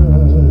love.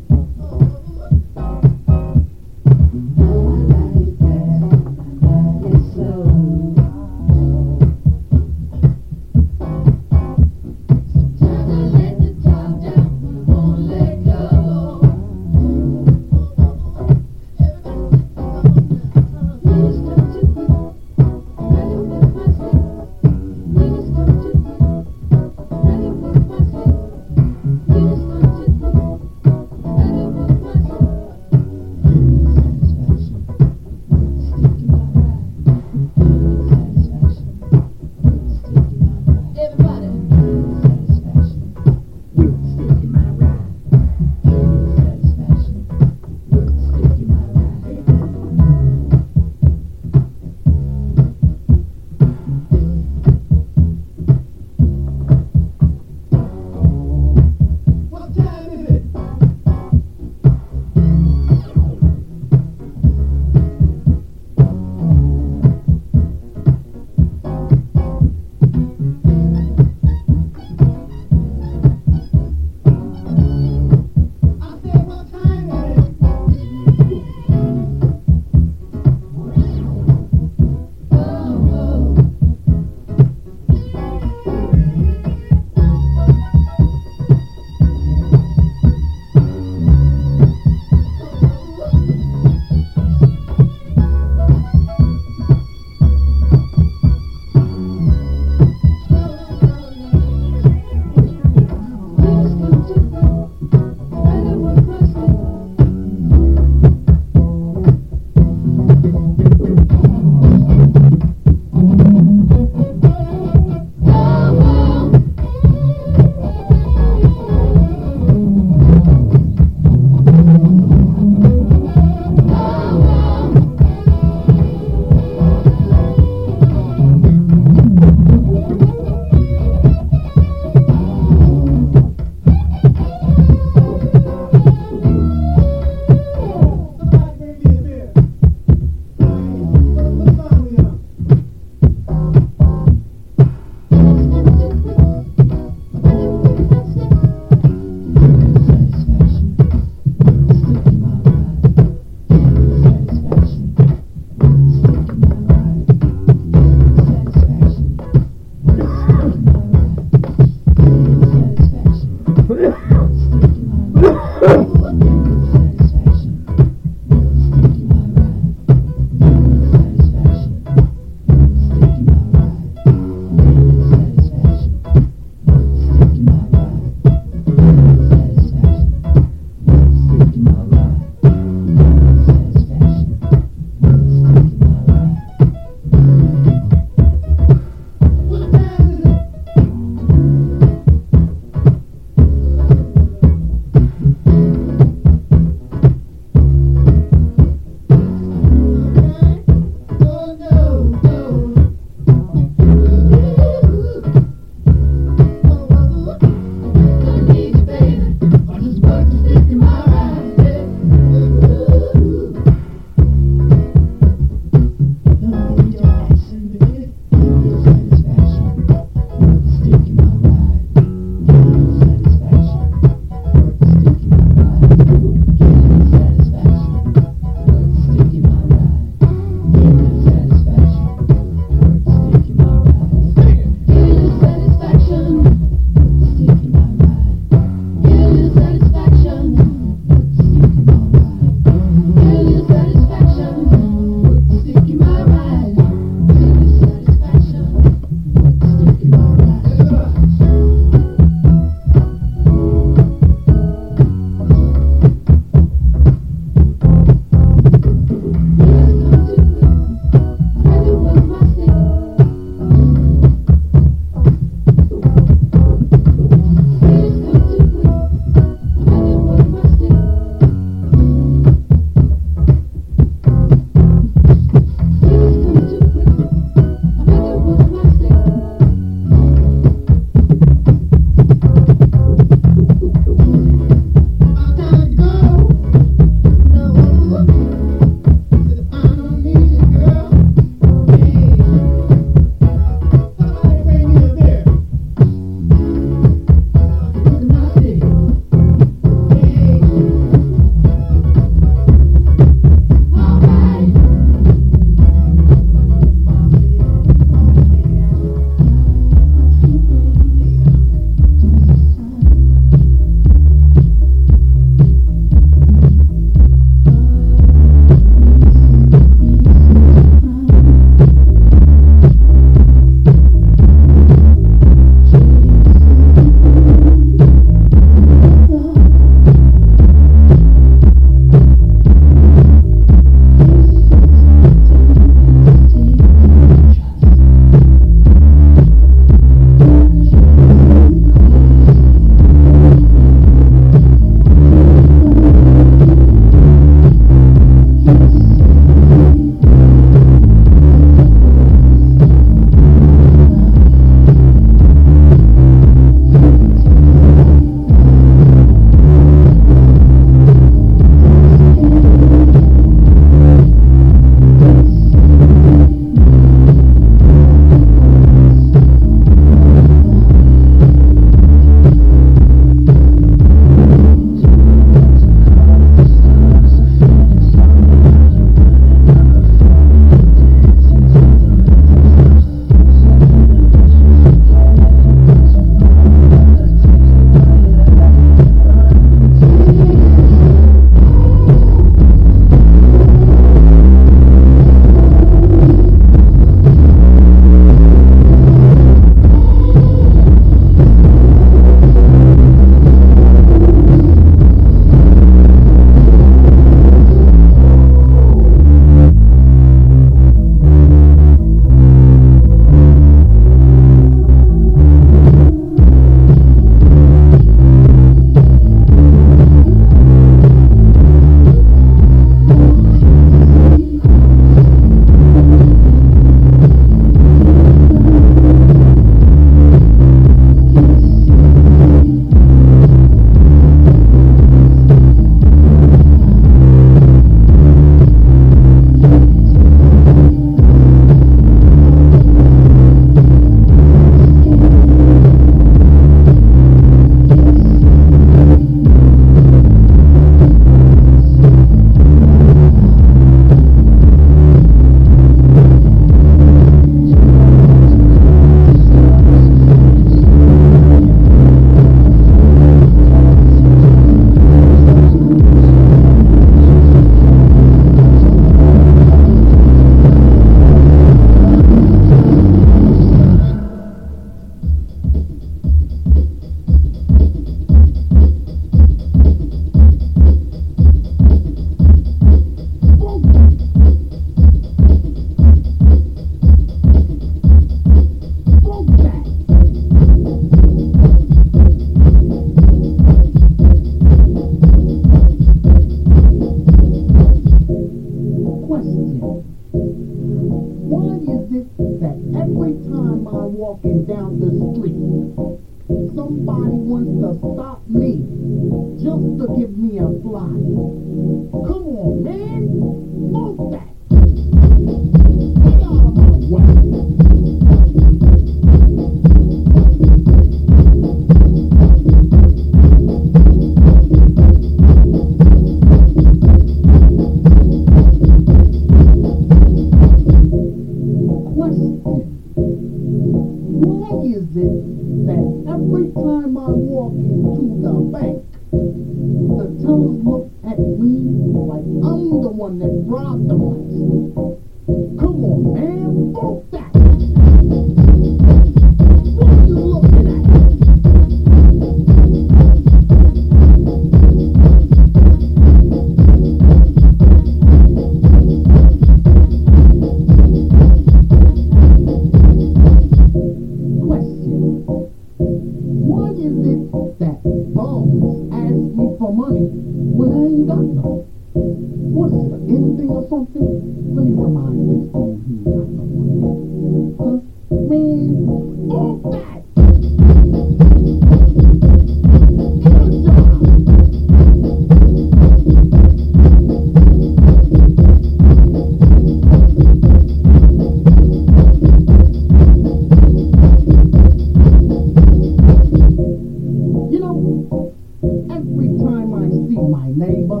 neighbor.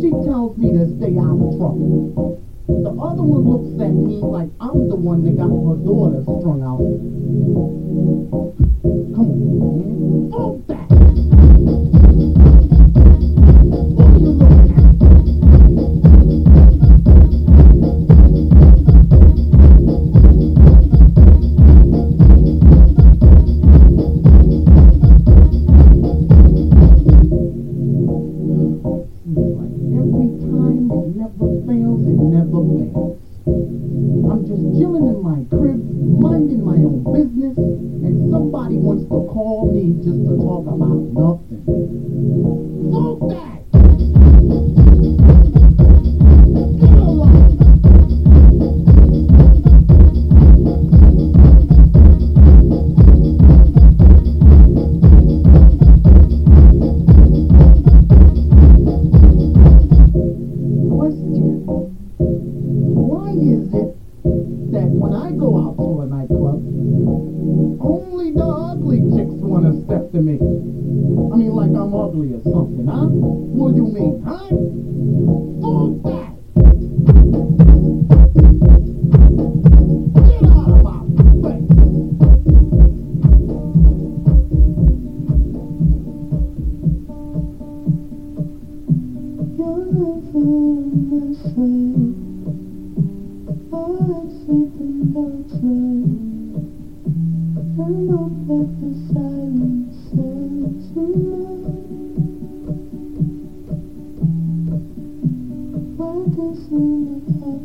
She tells me to stay out of trouble. The other one looks at me like I'm the one that got her daughter strung out. thật